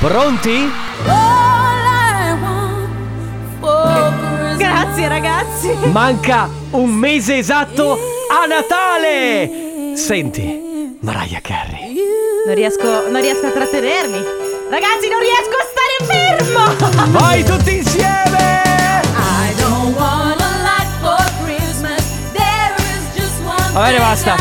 Pronti? Grazie ragazzi. Manca un mese esatto a Natale! Senti, Mariah Carey. Non riesco, non riesco a trattenermi. Ragazzi, non riesco a stare fermo. Vai tutti insieme! I don't want a lot for Christmas. There is just one Va bene, basta.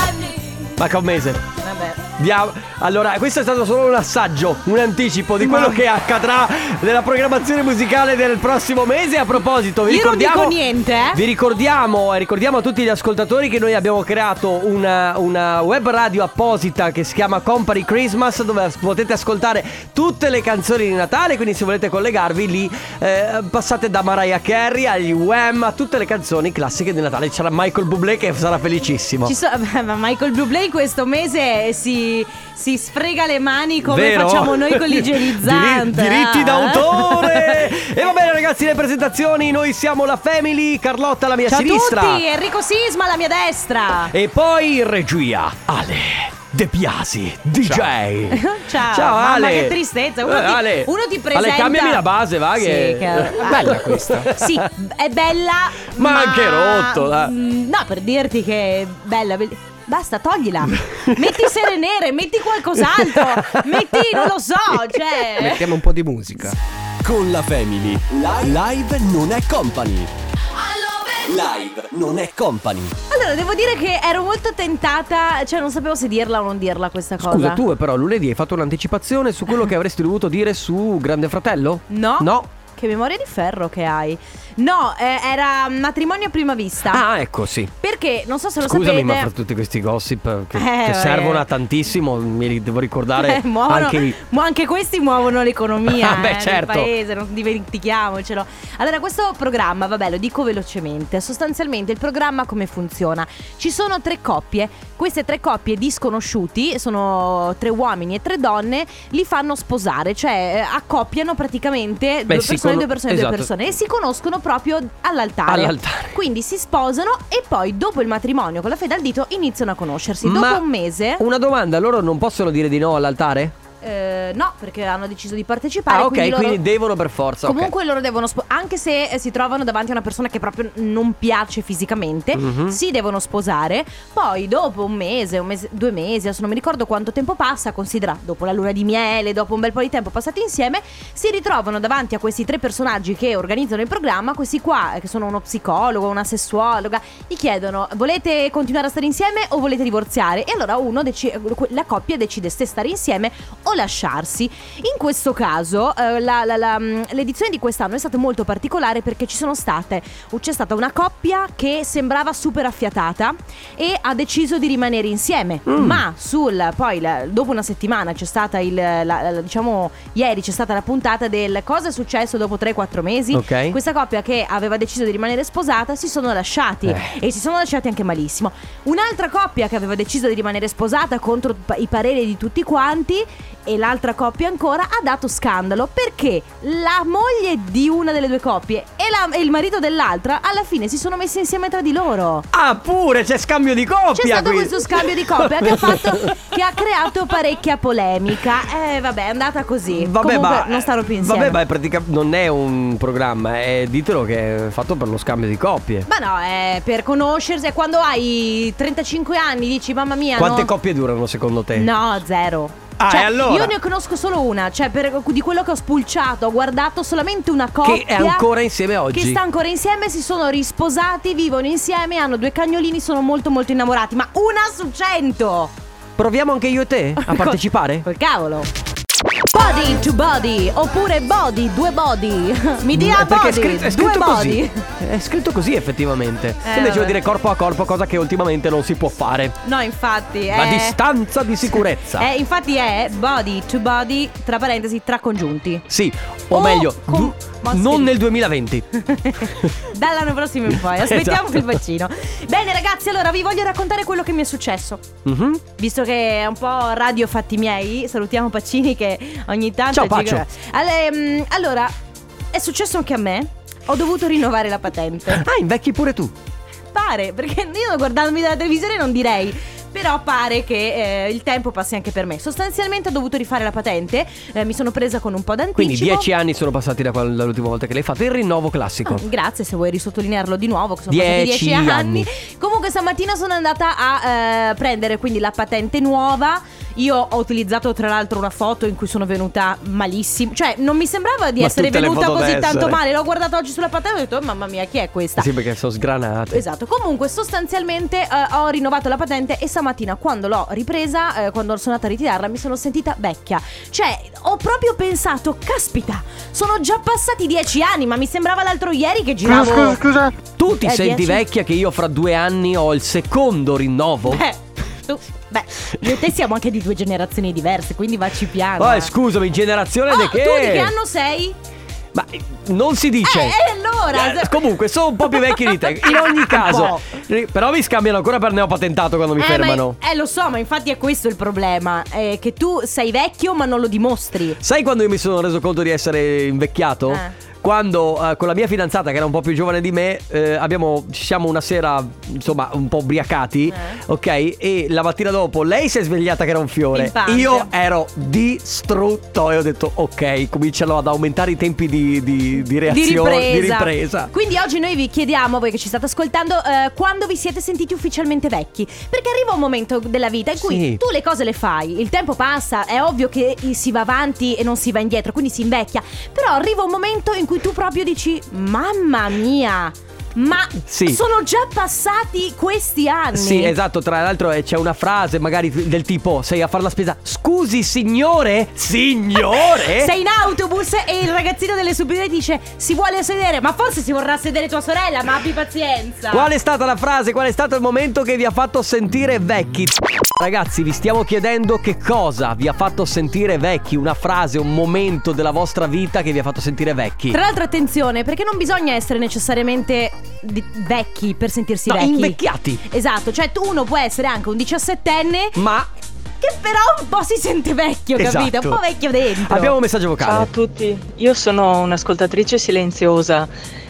Manca un mese. Vabbè. Diamo- Allora, questo è stato solo un assaggio, un anticipo di quello che accadrà nella programmazione musicale del prossimo mese. A proposito, vi Io non ricordiamo. dico niente, eh. Vi ricordiamo, e ricordiamo a tutti gli ascoltatori che noi abbiamo creato una, una web radio apposita che si chiama Company Christmas, dove potete ascoltare tutte le canzoni di Natale. Quindi, se volete collegarvi lì, eh, passate da Mariah Carey agli Wham a tutte le canzoni classiche di Natale. C'era Michael Bublé che sarà felicissimo. Ci so- ma Michael Bublé in questo mese si, si sfrega le mani come Vero? facciamo noi con l'igienizzante. Diri- diritti eh? d'autore. e va bene ragazzi, le presentazioni, noi siamo la Family, Carlotta alla mia Ciao sinistra. a tutti, Enrico Sisma alla mia destra. E poi regia, Ale De Piasi, DJ. Ciao, Ciao mamma, Ale. che tristezza. Uno, Eh, ti, Ale. uno ti presenta. Ale, cambiami la base, va Sì, che... che- Bella questa. Sì, è bella. Ma anche rotto, dai. Mm, No, per dirti che è bella. be- Basta, toglila. metti sere nere, metti qualcos'altro. metti, non lo so, cioè. Mettiamo un po' di musica. Con la Family. Live non è company. Live non è company. Allora, devo dire che ero molto tentata, cioè non sapevo se dirla o non dirla questa cosa. Scusa, tu però lunedì hai fatto un'anticipazione su quello che avresti dovuto dire su Grande Fratello? No. No. Che memoria di ferro che hai. No, eh, era matrimonio a prima vista. Ah, ecco, sì. Perché, non so se lo Scusami, sapete. ma fra tutti questi gossip che, Eh, che servono a tantissimo, mi li devo ricordare Eh, muovono, anche mu- anche questi muovono l'economia Ah, beh, eh, certo. del paese, non dimentichiamocelo. Allora, questo programma, vabbè, lo dico velocemente. Sostanzialmente il programma come funziona? Ci sono tre coppie, queste tre coppie di sconosciuti, sono tre uomini e tre donne, li fanno sposare, cioè eh, accoppiano praticamente Beh, due si persone, cono- due persone, esatto. due persone e si conoscono proprio all'altare. All'altare. Quindi si sposano e poi dopo il matrimonio con la fede al dito iniziano a conoscersi. Ma dopo un mese... Una domanda, loro non possono dire di no all'altare? Eh, no, perché hanno deciso di partecipare. Ah, ok, quindi, quindi, loro- devono per forza. Comunque loro devono, spo- anche se eh, si trovano davanti a una persona che proprio non piace fisicamente, Mhm. si devono sposare. Poi dopo un mese, un mese, due mesi, adesso non mi ricordo quanto tempo passa, considera dopo la luna di miele, dopo un bel po' di tempo passati insieme, si ritrovano davanti a questi tre personaggi che organizzano il programma, questi qua, eh, che sono uno psicologo, una sessuologa, gli chiedono volete continuare a stare insieme o volete divorziare? E allora uno deci- la coppia decide se stare insieme o lasciarsi. In questo caso eh, la- la- la, mm, l'edizione di quest'anno è stata molto particolare perché ci sono state, c'è stata una coppia che sembrava super affiatata e ha deciso di rimanere insieme, ma sul, poi dopo una settimana c'è stata il, diciamo ieri c'è stata la puntata del cosa è successo dopo 3-4 mesi. Ok. Questa coppia che aveva deciso di rimanere sposata si sono lasciati Eh. e si sono lasciati anche malissimo. Un'altra coppia che aveva deciso di rimanere sposata contro i pareri di tutti quanti e l'altra coppia ancora ha dato scandalo perché la moglie di una delle due coppie e, la- e il marito dell'altra alla fine si sono messi insieme tra di loro. Ah, pure c'è scambio di coppia. C'è stato qui. questo scambio di coppia che ha, fatto, che ha creato parecchia polemica. Eh, vabbè, è andata così. Vabbè, Comunque, ma non starò più insieme. Vabbè, ma è pratica- non è un programma, è, ditelo che è fatto per lo scambio di coppie. Ma no, è per conoscersi. È quando hai 35 anni dici, mamma mia. Quante no. coppie durano secondo te? No, zero. Ah, Cioè, allora? Io ne conosco solo una, cioè per, di quello che ho spulciato, ho guardato solamente una coppia Che è ancora insieme oggi. Che sta ancora insieme, si sono risposati, vivono insieme, hanno due cagnolini, sono molto molto innamorati. Ma una su cento! Proviamo anche io e te a partecipare? Col cavolo! Body to body, oppure body, due body. Mi dia Eh, Perché è body, scritto, è due scritto body. così. È scritto così effettivamente. Eh, Invece vuol dire corpo a corpo, cosa che ultimamente non si può fare. No, infatti. A è- distanza di sicurezza. Eh, infatti è body to body, tra parentesi, tra congiunti. Sì, o Oh, meglio, con- du- Mossi. non nel 2020. Dall'anno prossimo in poi, aspettiamo Esatto. il vaccino. Bene ragazzi, allora vi voglio raccontare quello che mi è successo. Mhm. Visto che è un po' radio fatti miei, salutiamo Pacini che ogni tanto Ciao, ci- Paccio. Alle- mm, Allora, è successo anche a me. Ho dovuto rinnovare la patente. Ah, invecchi pure tu. Pare, perché io guardandomi dalla televisione non direi. Però pare che eh, il tempo passi anche per me. Sostanzialmente ho dovuto rifare la patente, eh, mi sono presa con un po' d'anticipo. Quindi dieci anni sono passati da quando- dall'ultima volta che l'hai fatto il rinnovo classico. Ah, Grazie se vuoi risottolinearlo di nuovo, che sono Dieci passati dieci anni. anni. Comunque stamattina sono andata a eh, prendere quindi la patente nuova. Io ho utilizzato tra l'altro una foto in cui sono venuta malissimo. Cioè, non mi sembrava di Ma essere tutte le venuta foto così tanto male. L'ho guardata oggi sulla patente e ho detto, "Oh, mamma mia, chi è questa? Sì, perché sono sgranate. Esatto, comunque sostanzialmente eh, ho rinnovato la patente e stamattina quando l'ho ripresa, eh, quando sono andata a ritirarla, mi sono sentita vecchia. Cioè, ho proprio pensato, caspita, sono già passati dieci anni, ma mi sembrava l'altro ieri che giravo... Tu ti Eh, senti dieci- vecchia che io fra due anni ho il secondo rinnovo? Beh, tu, beh, io e te siamo anche di due generazioni diverse, quindi vacci piano. Oh, eh. scusami, generazione Oh, di che? tu di che anno sei? Ma eh, non si dice. Eh, e allora? Eh, comunque, sono un po' più vecchio di te. In ogni caso, eh, però mi scambiano ancora per neopatentato quando mi Eh, fermano. Ma, eh, lo so, ma infatti è questo il problema. È che tu sei vecchio, ma non lo dimostri. Sai quando io mi sono reso conto di essere invecchiato? Eh. Quando eh, con la mia fidanzata, che era un po' più giovane di me, eh, abbiamo, ci siamo una sera, insomma, un po' ubriacati, Eh. ok? E la mattina dopo lei si è svegliata che era un fiore. Pimpante. Io ero distrutto e ho detto, ok, cominciano ad aumentare i tempi di, di, di reazione, di ripresa. di ripresa. Quindi oggi noi vi chiediamo, voi che ci state ascoltando, eh, quando vi siete sentiti ufficialmente vecchi. Perché arriva un momento della vita in cui Sì. tu le cose le fai, il tempo passa, è ovvio che si va avanti e non si va indietro, quindi si invecchia. Però arriva un momento in cui tu proprio dici, mamma mia. Ma Sì. sono già passati questi anni. Sì, esatto. Tra l'altro eh, c'è una frase magari del tipo: Sei a fare la spesa. Scusi, signore? Signore? Sei in autobus e il ragazzino delle superiori dice si vuole sedere, ma forse si vorrà sedere tua sorella, ma abbi pazienza. Qual è stata la frase? Qual è stato il momento che vi ha fatto sentire vecchi? Ragazzi, vi stiamo chiedendo che cosa vi ha fatto sentire vecchi, una frase, un momento della vostra vita che vi ha fatto sentire vecchi. Tra l'altro attenzione, perché non bisogna essere necessariamente di- vecchi per sentirsi No, vecchi. invecchiati. Esatto, cioè tu uno può essere anche un diciassettenne Ma che però un po' si sente vecchio, capito? Esatto. Un po' vecchio dentro. abbiamo un messaggio vocale. Ciao a tutti, io sono un'ascoltatrice silenziosa.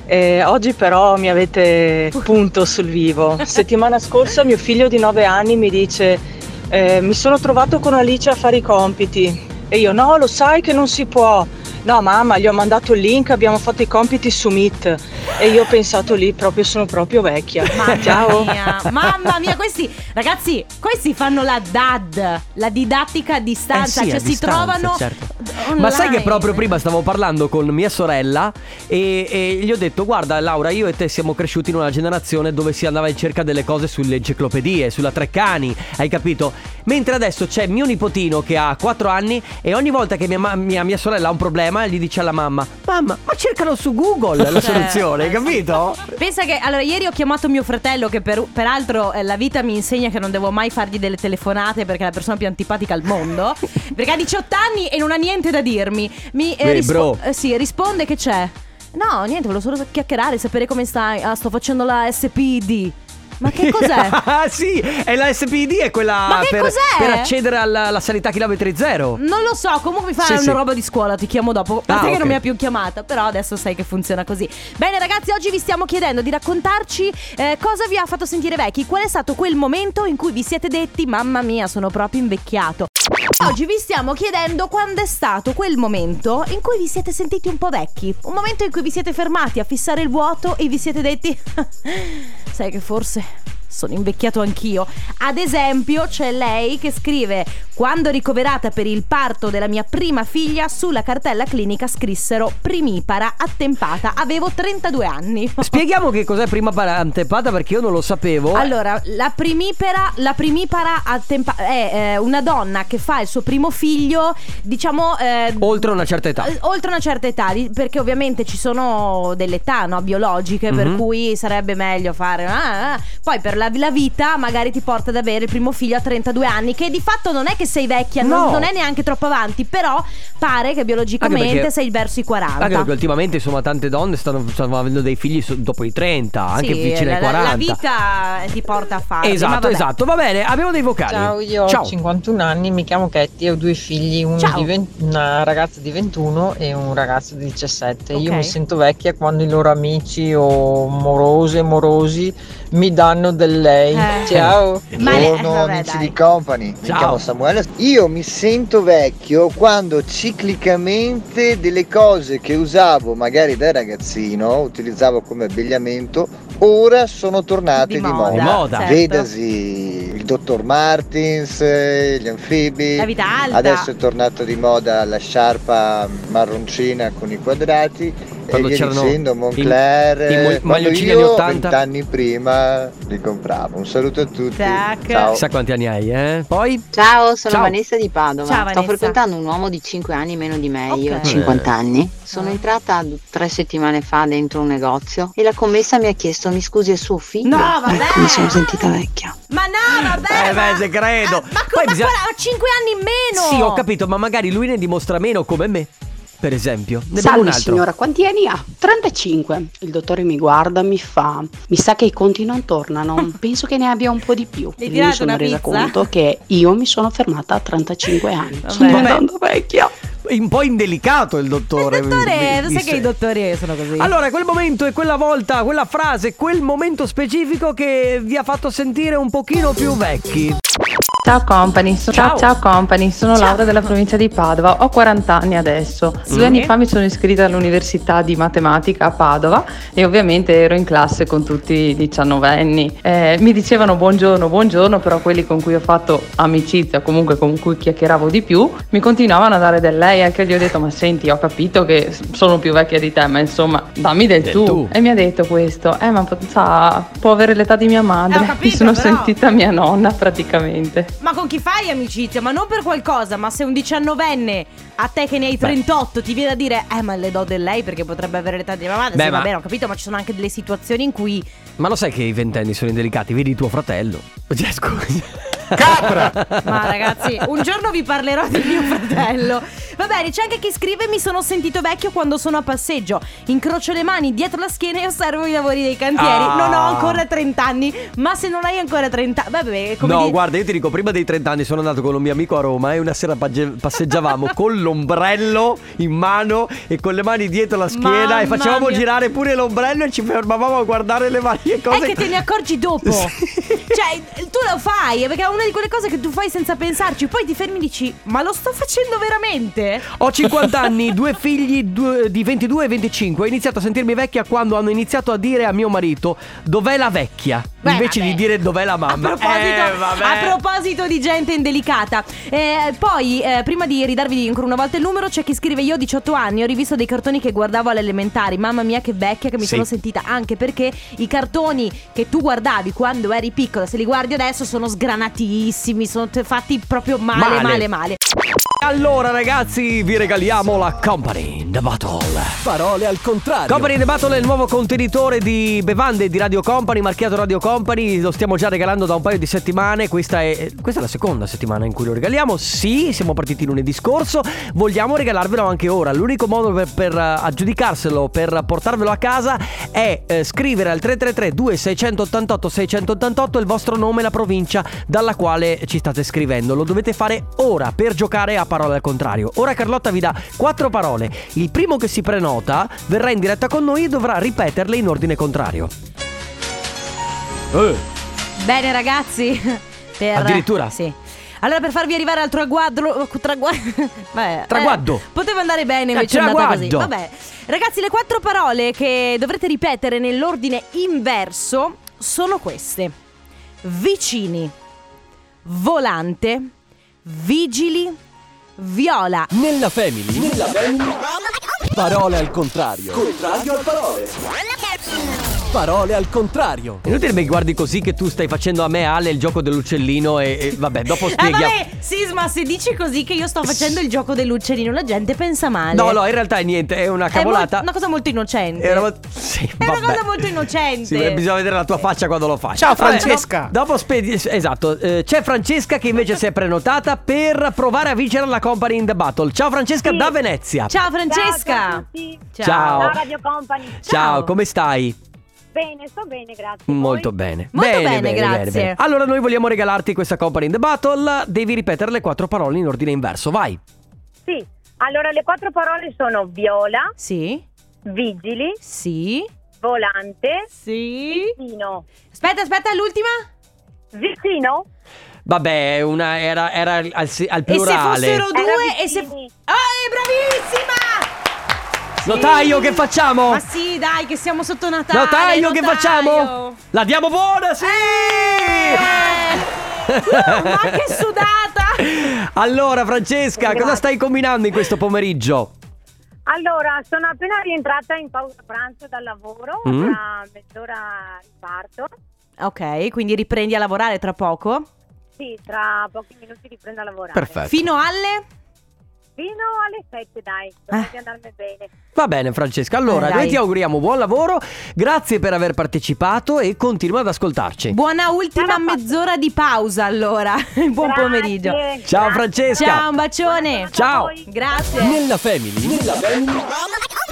eh, oggi però mi avete punto sul vivo. Settimana scorsa mio figlio di 9 anni mi dice eh, mi sono trovato con Alice a fare i compiti e io no, lo sai che non si può. No mamma, gli ho mandato il link, abbiamo fatto i compiti su Meet e io ho pensato lì proprio sono proprio vecchia. Mamma Ciao. mia, mamma mia, questi ragazzi, questi fanno la DAD, la didattica a distanza, Eh sì, cioè a si distanza, trovano certo. online. Ma sai che proprio prima stavo parlando con mia sorella e, e gli ho detto guarda Laura io e te siamo cresciuti in una generazione dove si andava in cerca delle cose sulle enciclopedie, sulla Treccani, hai capito? Mentre adesso c'è mio nipotino che ha 4 anni e ogni volta che mia, mia- mia sorella ha un problema gli dice alla mamma mamma ma cercalo su Google la soluzione, hai capito? Pensa che allora ieri ho chiamato mio fratello che per- peraltro eh, la vita mi insegna che non devo mai fargli delle telefonate perché è la persona più antipatica al mondo perché ha 18 anni e non ha niente da dirmi. Mi eh, Beh, bro. eh, sì, risponde che c'è. No, niente, volevo solo chiacchierare, sapere come stai. Ah, sto facendo la SPD. Ma che cos'è? ah sì, è la SPD, è quella Ma che per, cos'è? per accedere alla, alla sanità chilometri zero. Non lo so, comunque mi fa Sì, una sì. roba di scuola, ti chiamo dopo. Ah, che ok. non mi ha più chiamata, però adesso sai che funziona così. Bene ragazzi, oggi vi stiamo chiedendo di raccontarci eh, cosa vi ha fatto sentire vecchi, qual è stato quel momento in cui vi siete detti mamma mia, sono proprio invecchiato. Oggi vi stiamo chiedendo quando è stato quel momento in cui vi siete sentiti un po' vecchi, un momento in cui vi siete fermati a fissare il vuoto e vi siete detti sai che forse sono invecchiato anch'io. Ad esempio, c'è lei che scrive: Quando ricoverata per il parto della mia prima figlia, sulla cartella clinica scrissero primipara attempata. Avevo 32 anni. Spieghiamo che cos'è prima para- antepata perché io non lo sapevo. Allora, la primipara, la primipara attempa- è eh, una donna che fa il suo primo figlio, diciamo. eh, Oltre una certa età. eh, Oltre una certa età, perché ovviamente ci sono delle età no, biologiche, per Mhm. cui sarebbe meglio fare. ah, ah. Poi per la, la vita magari ti porta ad avere il primo figlio a 32 anni, che di fatto non è che sei vecchia, non- No. non, è neanche troppo avanti, però pare che biologicamente perché- sei verso i 40. Anche perché ultimamente insomma tante donne stanno, stanno avendo dei figli dopo i 30, anche Sì, vicine ai la, 40. la vita ti porta a fare. Esatto, esatto, va bene, abbiamo dei vocali. Ciao, io Ciao. ho 51 anni, mi chiamo Ketty, ho due figli, uno Ciao. di 20 una ragazza di 21 e un ragazzo di 17. Io Ok. mi sento vecchia quando i loro amici o morose, morosi mi danno del lei. Eh. Ciao. Buongiorno vabbè, amici dai. di Company, mi Ciao. chiamo Samuele. Io mi sento vecchio quando ciclicamente delle cose che usavo magari da ragazzino, utilizzavo come abbigliamento, ora sono tornate Di di, moda, Di moda. certo. Vedasi il dottor Martins, eh, gli anfibi. La vita alta. Adesso è tornato di moda la sciarpa marroncina con i quadrati Quando e c'erano dicendo Moncler. i- i maglioncini io anni 80. vent'anni prima li compravo. Un saluto a tutti. Tac. Ciao. Chissà quanti anni hai, eh? Poi? Ciao, sono Ciao. Vanessa di Padova. Ciao, Sto Vanessa. frequentando un uomo di 5 anni meno di me, io Ok. ho 50 anni. Sono Ah. entrata tre settimane fa dentro un negozio e la commessa mi ha chiesto mi scusi è suo figlio? No, vabbè. Ecco, mi sono sentita vecchia. Ma no, vabbè. Eh, ma... beh, se credo. Ah, ma Poi come bisogna- ha 5 anni in meno? Sì, ho capito, ma magari lui ne dimostra meno come me. Per esempio. Ne Salve un altro. signora, quanti anni ha? 35. Il dottore mi guarda, mi fa. Mi sa che i conti non tornano. Penso che ne abbia un po' di più. E mi sono resa pizza? conto che io mi sono fermata a 35 anni. Vabbè. Sono andando vecchia. Un po' indelicato il dottore. Il dottore, mi- sai che i dottori sono così. Allora, quel momento e quella volta, quella frase, quel momento specifico che vi ha fatto sentire un pochino più vecchi. Ciao company, so- Ciao. ciao. company, sono Ciao. Laura della provincia di Padova, ho 40 anni adesso. Due anni fa mi sono iscritta all'università di matematica a Padova e ovviamente ero in classe con tutti i diciannovenni. Eh, mi dicevano buongiorno, buongiorno, però quelli con cui ho fatto amicizia, comunque con cui chiacchieravo di più, mi continuavano a dare del lei, anche gli ho detto ma senti ho capito che sono più vecchia di te, ma insomma dammi del, Del tu. tu. E mi ha detto questo, eh ma sa, può avere l'età di mia madre, Eh, capito, mi sono però. sentita mia nonna praticamente. Ma con chi fai amicizia? Ma non per qualcosa, ma se un diciannovenne a te che ne hai 38 ti viene a dire Eh ma le do del lei perché potrebbe avere l'età di mia madre Beh, Sì ma- va bene ho capito ma ci sono anche delle situazioni in cui Ma lo sai che i ventenni sono indelicati? Vedi tuo fratello. Cioè, scusa. Ma ragazzi un giorno vi parlerò di mio fratello Va bene c'è anche chi scrive Mi sono sentito vecchio quando sono a passeggio Incrocio le mani dietro la schiena e osservo i lavori dei cantieri Ah. Non ho ancora 30 anni Ma se non hai ancora 30 anni Vabbè come no, dire- guarda, io ti dico, prima dei 30 anni sono andato con un mio amico a Roma e una sera passeggiavamo con l'ombrello in mano e con le mani dietro la schiena Mamma e facevamo mia. girare pure l'ombrello e ci fermavamo a guardare le varie cose. È che te ne accorgi dopo. Cioè, tu lo fai perché è una di quelle cose che tu fai senza pensarci. Poi ti fermi e dici: Ma lo sto facendo veramente? Ho 50 anni, due figli due- di 22 e 25. Ho iniziato a sentirmi vecchia quando hanno iniziato a dire a mio marito dov'è la vecchia, Beh, invece vabbè. di dire dov'è la mamma. A proposito, Eh, a proposito di gente indelicata, Eh, poi eh, prima di ridarvi ancora una volta il numero, c'è chi scrive: Io ho 18 anni, ho rivisto dei cartoni che guardavo alle elementari. Mamma mia, che vecchia che mi Sì. sono sentita. Anche perché i cartoni che tu guardavi quando eri piccola, se li guardi adesso, sono sgranatissimi, sono fatti proprio male, Male. male, male. Allora ragazzi, vi regaliamo la Company in the Battle. Parole al contrario. Company in the Battle è il nuovo contenitore di bevande di Radio Company, marchiato Radio Company, lo stiamo già regalando da un paio di settimane, questa è, questa è la seconda settimana in cui lo regaliamo, sì, siamo partiti lunedì scorso, vogliamo regalarvelo anche ora, l'unico modo per, per eh, aggiudicarselo, per portarvelo a casa è eh, scrivere al 333 2688 688 il vostro nome e la provincia dalla quale ci state scrivendo, lo dovete fare ora per giocare a parole al contrario. Ora Carlotta vi dà quattro parole, il primo che si prenota verrà in diretta con noi e dovrà ripeterle in ordine contrario. Eh, Bene ragazzi per... Addirittura? Sì allora per farvi arrivare al traguardo tragua- Vabbè, Traguardo. eh, Poteva andare bene Eh, invece è andata così. Vabbè Ragazzi le quattro parole che dovrete ripetere nell'ordine inverso Sono queste Vicini Volante Vigili Viola Nella family. Nella family. Parole al contrario. Contrario al parole. Parole al contrario. È inutile che mi guardi così che tu stai facendo a me Ale il gioco dell'uccellino e, e vabbè dopo Eh spieghi. vabbè Sisma se dici così che io sto facendo il gioco dell'uccellino La gente pensa male No, no, in realtà è niente, è una È cavolata. mol- una cosa molto innocente Era mo- sì, È una vabbè. cosa molto innocente. Sì, bisogna vedere la tua faccia quando lo fai. Ciao, Vabbè, Francesca. do- dopo spedi- esatto, eh, c'è Francesca che invece si è prenotata per provare a vincere la Company in the Battle. Ciao Francesca da Venezia. Ciao Francesca. Ciao tutti. Ciao. Ciao Radio Company. Ciao, come stai? Bene, sto bene, grazie. Molto Voi? bene. Molto bene, grazie. Allora noi vogliamo regalarti questa Company in the Battle, devi ripetere le quattro parole in ordine inverso, vai. Sì. Allora, le quattro parole sono viola, Sì, vigili, sì, volante, Sì. vicino. Aspetta, aspetta, l'ultima? Vicino? Vabbè, una, era, era al, al E se plurale. fossero Era due e se... vicini. Oh, bravissima! Notaio, che facciamo? Ma sì, dai, che siamo sotto Natale. Notaio, che notaio. facciamo? La diamo buona, sì! Eh, ma che sudata! Allora, Francesca, cosa Grazie. stai combinando in questo pomeriggio? Allora, sono appena rientrata in pausa pranzo dal lavoro, Mm. tra mezz'ora riparto. Ok, quindi riprendi a lavorare tra poco. Sì, tra pochi minuti riprendo a lavorare. Perfetto. Fino alle... Fino alle 7, dai, dovrebbe andarmi bene. Va bene, Francesca. Allora, Eh, noi ti auguriamo buon lavoro. Grazie per aver partecipato e continua ad ascoltarci. Buona ultima Sarà fatto. mezz'ora di pausa allora. Buon Grazie, pomeriggio. Ciao, grazie. Francesca. Ciao, un bacione. Ciao. Grazie. Nella family. Nella family.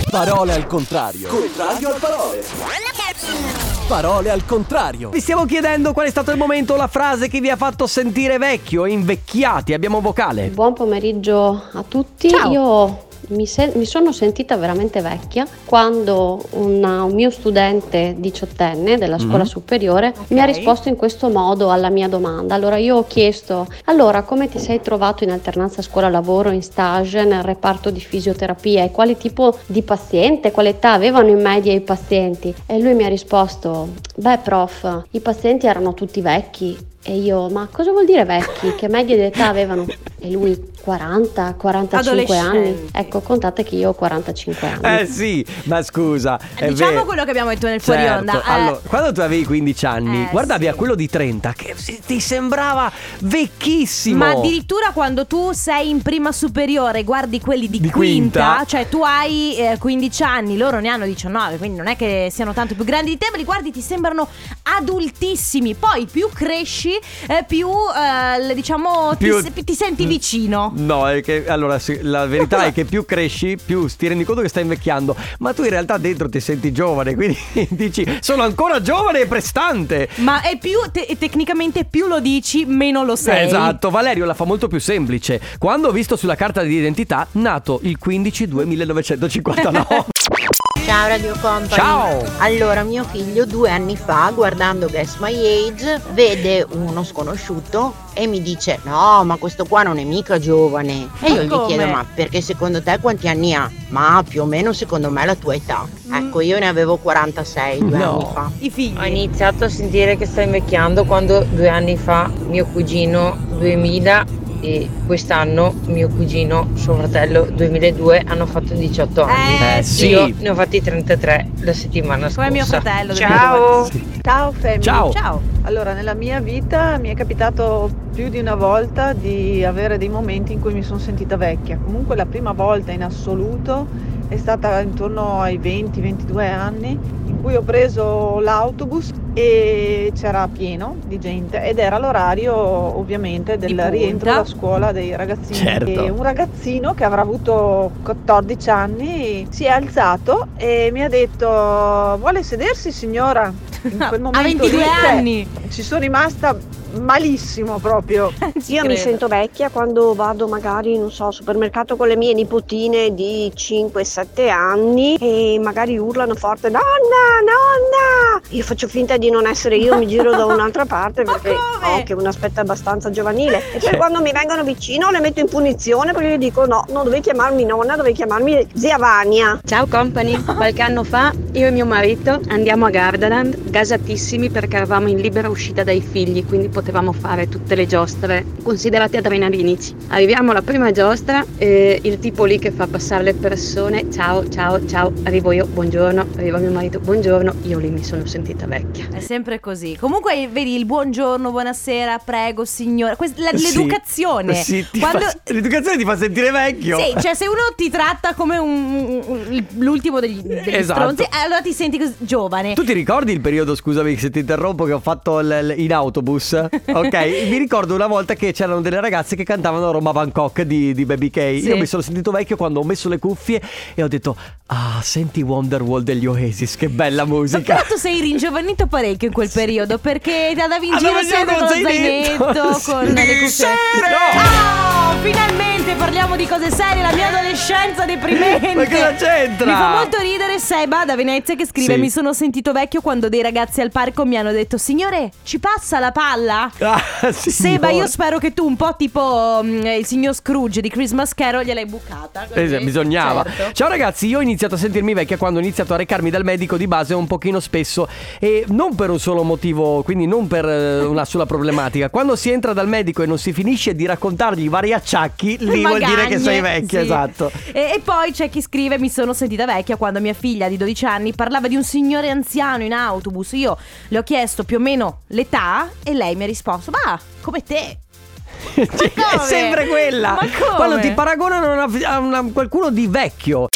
Parole al contrario. Contrario al parole. Parole al contrario. Vi stiamo chiedendo qual è stato il momento o la frase che vi ha fatto sentire vecchio e invecchiati. Abbiamo vocale. Buon pomeriggio a tutti. Ciao. Io mi, se- mi sono sentita veramente vecchia quando una- un mio studente diciottenne della scuola Mhm. superiore mi ha risposto in questo modo alla mia domanda. Allora io ho chiesto, allora come ti sei trovato in alternanza scuola-lavoro, in stage, nel reparto di fisioterapia e quale tipo di paziente, quale età avevano in media i pazienti? E lui mi ha risposto, beh prof, i pazienti erano tutti vecchi. E io, ma cosa vuol dire vecchi? Che medie d'età avevano? E lui 40, 45 anni. Ecco, contate che io ho 45 anni. Eh sì, ma scusa. Diciamo vero. quello che abbiamo detto nel fuori Certo. onda. Eh, Allora, quando tu avevi 15 anni, Eh, guardavi sì. a quello di 30 che ti sembrava vecchissimo. Ma addirittura quando tu sei in prima superiore, guardi quelli di, Di quinta. cioè tu hai eh, 15 anni, loro ne hanno 19, quindi non è che siano tanto più grandi di te, ma li guardi ti sembrano adultissimi. Poi più cresci, eh, più eh, diciamo ti Più- se- ti, senti vicino. No, è che allora sì, la verità è che più cresci, più ti rendi conto che stai invecchiando, ma tu in realtà dentro ti senti giovane, quindi dici sono ancora giovane e prestante. Ma è più te- tecnicamente più lo dici, meno lo sei. Esatto, Valerio la fa molto più semplice. Quando ho visto sulla carta di identità, nato il 15 2 1959. Ciao Radio Company. Ciao. Allora, mio figlio due anni fa, guardando Guess My Age, vede uno sconosciuto e mi dice: No, ma questo qua non è mica giovane. E io Ma gli come? chiedo: Ma perché secondo te quanti anni ha? Ma più o meno secondo me la tua età. Ecco, io ne avevo 46 due No. anni fa. I figli. Ho iniziato a sentire che sta invecchiando quando due anni fa mio cugino 2000 e quest'anno mio cugino, suo fratello 2002 hanno fatto 18 anni. Eh, sì. Io ne ho fatti 33 la settimana scorsa. Come mio fratello. Ciao. Ciao Femi. Ciao. Ciao. Allora, nella mia vita mi è capitato più di una volta di avere dei momenti in cui mi sono sentita vecchia. Comunque la prima volta in assoluto è stata intorno ai 20-22 anni cui ho preso l'autobus e c'era pieno di gente ed era l'orario ovviamente del rientro da scuola dei ragazzini. Certo. E un ragazzino che avrà avuto 14 anni si è alzato e mi ha detto vuole sedersi signora? In quel A momento 22 lì, cioè, anni. ci sono rimasta malissimo proprio. Ci Io mi credo. sento vecchia quando vado magari, non so, al supermercato con le mie nipotine di 5-7 anni e magari urlano forte Nonna, nonna! Io faccio finta di non essere io, mi giro da un'altra parte perché ho che un aspetto abbastanza giovanile. E poi Cioè. quando mi vengono vicino le metto in punizione perché gli dico no, non dovevi chiamarmi nonna, dovevi chiamarmi zia Vania. Ciao company, qualche anno fa io e mio marito andiamo a Gardaland gasatissimi perché eravamo in libera uscita dai figli, quindi potevamo fare tutte le giostre considerate adrenalinici. Arriviamo alla prima giostra e il tipo lì che fa passare le persone, ciao, ciao, ciao, arrivo io, buongiorno, arriva mio marito, buongiorno, io lì mi sono sentita vecchia. È sempre così. Comunque, vedi il buongiorno, buonasera, prego, signora. Quest- la- Sì. l'educazione. Sì, ti Quando- fa- l'educazione ti fa sentire vecchio. Sì, cioè se uno ti tratta come un, un- l'ultimo degli, degli Esatto. stronzi, allora ti senti così giovane. Tu ti ricordi il periodo, scusami se ti interrompo, che ho fatto l- l- in autobus? Ok, mi ricordo una volta che c'erano delle ragazze che cantavano Roma Bangkok di, di Baby K. Sì. Io mi sono sentito vecchio quando ho messo le cuffie e ho detto, ah, senti Wonderwall degli Oasis, che bella Ma musica. però tu sei ringiovanito parecchio in quel periodo perché andavi in giro con lo zainetto, sì. con le cuffie. Serio? Ciao! Finalmente parliamo di cose serie, la mia adolescenza deprimente. Ma cosa c'entra? Mi fa molto ridere Seba da Venezia Venezia che scrive: Sì. Mi sono sentito vecchio quando dei ragazzi al parco mi hanno detto: Signore, ci passa la palla? Ah, Seba, io signore. spero che tu, un po' tipo mm, il signor Scrooge di Christmas Carol, gliel'hai bucata. così. Eh, bisognava. Certo. Ciao ragazzi, io ho iniziato a sentirmi vecchia quando ho iniziato a recarmi dal medico di base un pochino spesso e non per un solo motivo, quindi non per eh, una sola problematica. Quando si entra dal medico e non si finisce di raccontargli i vari acciacchi, lì vuol dire che sei vecchia, sì. esatto. E, e poi c'è chi scrive: Mi sono sentita vecchia quando mia figlia di 12 anni parlava di un signore anziano in autobus. Io le ho chiesto più o meno l'età e lei mi ha risposto: Ma come te? Cioè, è sempre quella. Quando ti paragonano a una- a una- qualcuno di vecchio.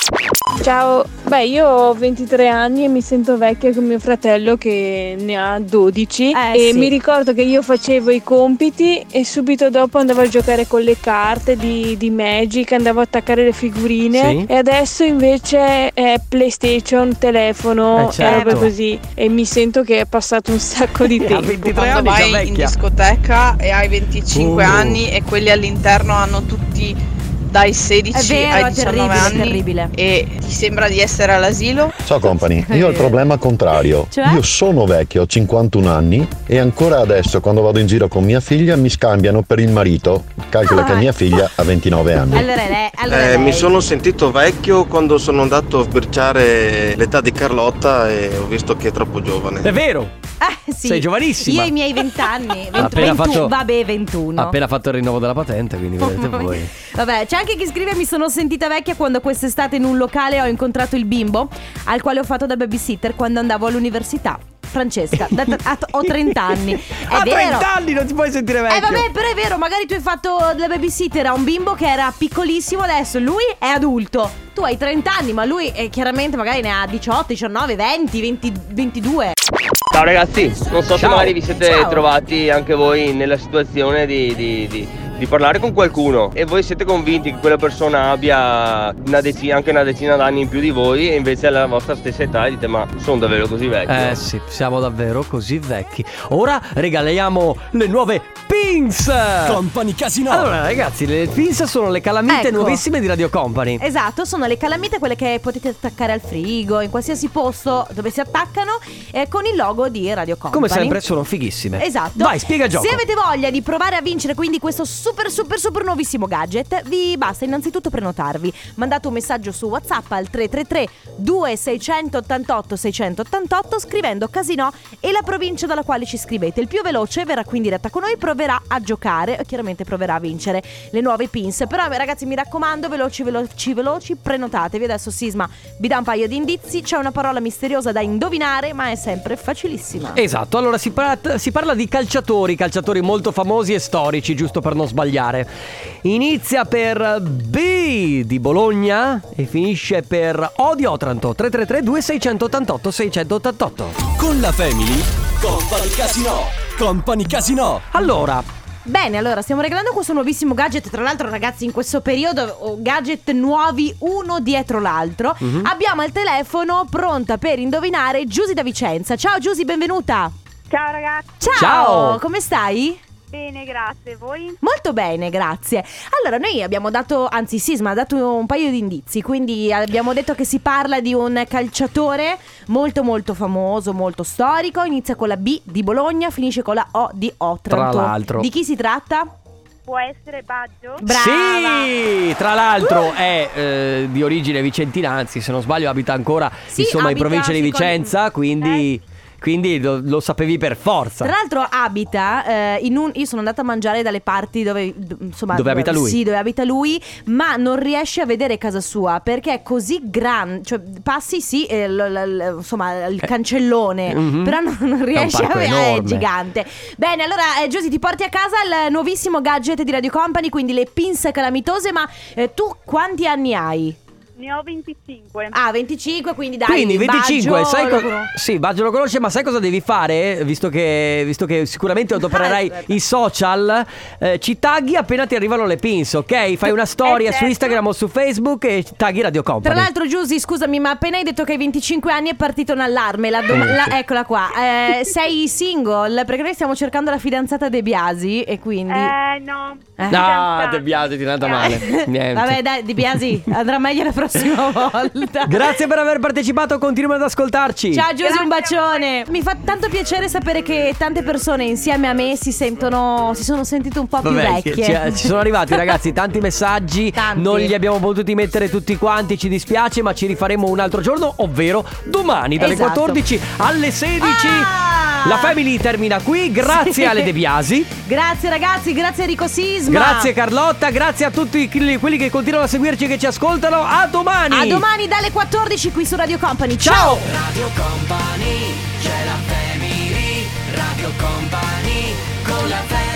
Ciao, beh io ho 23 anni e mi sento vecchia con mio fratello che ne ha 12 Eh, e sì. mi ricordo che io facevo i compiti e subito dopo andavo a giocare con le carte di, di Magic, andavo a attaccare le figurine Sì. e adesso invece è PlayStation, telefono Eh, certo. e robe così e mi sento che è passato un sacco di tempo. Quando vai in discoteca e hai 25 Uh. anni e quelli all'interno hanno tutti dai 16 È vero, ai è 19 terribile, è anni terribile. e ti sembra di essere all'asilo. Ciao company, io ho il problema contrario. Cioè? Io sono vecchio, ho 51 anni e ancora adesso quando vado in giro con mia figlia mi scambiano per il marito. Calcola che mia figlia ha 29 anni. Allora lei. Allora Eh, lei. mi sono sentito vecchio quando sono andato a sbirciare l'età di Carlotta e ho visto che è troppo giovane. È vero. Eh, sì. Sei giovanissima. Io i miei 20 anni. Ha appena 21, fatto- Vabbè, 21. Ha appena fatto il rinnovo della patente, quindi vedete voi. Vabbè, c'è anche chi scrive: Mi sono sentita vecchia quando quest'estate in un locale ho incontrato il bimbo al quale ho fatto da babysitter quando andavo all'università. Francesca, da- a- ho 30 anni. È A vero. 30 anni non ti puoi sentire vecchio. Eh vabbè, però è vero, magari tu hai fatto la babysitter a un bimbo che era piccolissimo adesso, lui è adulto. Tu hai 30 anni, ma lui eh, chiaramente magari ne ha 18, 19, 20, 20 22. Ciao ragazzi, non so se Ciao. magari vi siete Ciao. trovati anche voi nella situazione di, di- di- di parlare con qualcuno e voi siete convinti che quella persona abbia una decina, anche una decina d'anni in più di voi e invece alla vostra stessa età dite ma sono davvero così vecchio? Eh sì, siamo davvero così vecchi. Ora regaliamo le nuove pins. Company Casino. Allora ragazzi, le pins sono le calamite Ecco. nuovissime di Radio Company. Esatto, sono le calamite quelle che potete attaccare al frigo, in qualsiasi posto dove si attaccano, eh, con il logo di Radio Company. Come sempre sono fighissime. Esatto. Vai, spiega gioco. Se avete voglia di provare a vincere quindi questo super super super nuovissimo gadget, vi basta innanzitutto prenotarvi. Mandate un messaggio su WhatsApp al 333 2688 688 scrivendo Casino e la provincia dalla quale ci scrivete. Il più veloce verrà qui in diretta con noi, proverà a giocare e chiaramente proverà a vincere le nuove pins. Però ragazzi, mi raccomando, veloci veloci veloci, prenotatevi. Adesso Sisma vi dà un paio di indizi, c'è una parola misteriosa da indovinare, ma è sempre facilissima. Esatto, allora si, parla- si parla di calciatori, calciatori molto famosi e storici, giusto per non sbagliare. Inizia per B di Bologna e finisce per O di Otranto. 333 2688 688. Con la Family, Company Casino. Company Casino. Allora, Bene, allora stiamo regalando questo nuovissimo gadget. Tra l'altro, ragazzi, in questo periodo oh, gadget nuovi uno dietro l'altro. Mhm. Abbiamo al telefono pronta per indovinare Giusy da Vicenza. Ciao Giusy, benvenuta. Ciao ragazzi. Ciao, Ciao. come stai? Bene, grazie. Voi? Molto bene, grazie. Allora, noi abbiamo dato, anzi Sisma ha dato un paio di indizi, quindi abbiamo detto che si parla di un calciatore molto molto famoso, molto storico, inizia con la B di Bologna, finisce con la O di Otranto. Tra l'altro. Di chi si tratta? Può essere Baggio? Brava. Sì, tra l'altro è eh, di origine vicentina, anzi se non sbaglio abita ancora Sì, insomma in abita, provincia di Vicenza, quindi, quindi lo, lo sapevi per forza. Tra l'altro abita eh, in un... Io sono andata a mangiare dalle parti dove... Insomma, Dove abita lui. Sì, dove abita lui, ma non riesce a vedere casa sua perché è così grande. Cioè, passi sì, eh, l- l- l- insomma, il cancellone, mhm. però non, non riesce a vedere... È gigante. Bene, allora, eh, Giusy, ti porti a casa il nuovissimo gadget di Radio Company, quindi le pinze calamitose, ma eh, tu quanti anni hai? Ne ho 25. Ah, 25, quindi dai. Quindi 25, Baggio, sai co-. Sì, Baggio lo conosce, ma sai cosa devi fare? Visto che, visto che sicuramente adopererai i social, eh, ci tagghi appena ti arrivano le pins, ok? Fai una storia Eh, su certo. Instagram o su Facebook e tagli Radio Company. Tra l'altro, Giusy, scusami, ma appena hai detto che hai 25 anni è partito un allarme. La dom- Eh, la- sì. eccola qua. Eh, sei single? Perché noi stiamo cercando la fidanzata De Biasi e quindi. Eh, no. Eh. No, De Biasi ti è andata male. Niente. Vabbè, dai, Di Biasi, andrà meglio la prossima prossima volta. Grazie per aver partecipato, continuano ad ascoltarci. Ciao Giusy, un bacione. Mi fa tanto piacere sapere che tante persone insieme a me si sentono, si sono sentite un po' più Vabbè, vecchie. ci, ci sono arrivati ragazzi tanti messaggi, Tanti. non li abbiamo potuti mettere tutti quanti, ci dispiace, ma ci rifaremo un altro giorno, ovvero domani dalle Esatto. 14 alle 16. La Family termina qui, grazie Sì. alle De Biasi, Grazie ragazzi, grazie Enrico Sisma. grazie Carlotta, grazie a tutti quelli quelli che continuano a seguirci e che ci ascoltano. A domani! A domani dalle 14 qui su Radio Company. Ciao! Radio Company, c'è la family, Radio Company, con la family.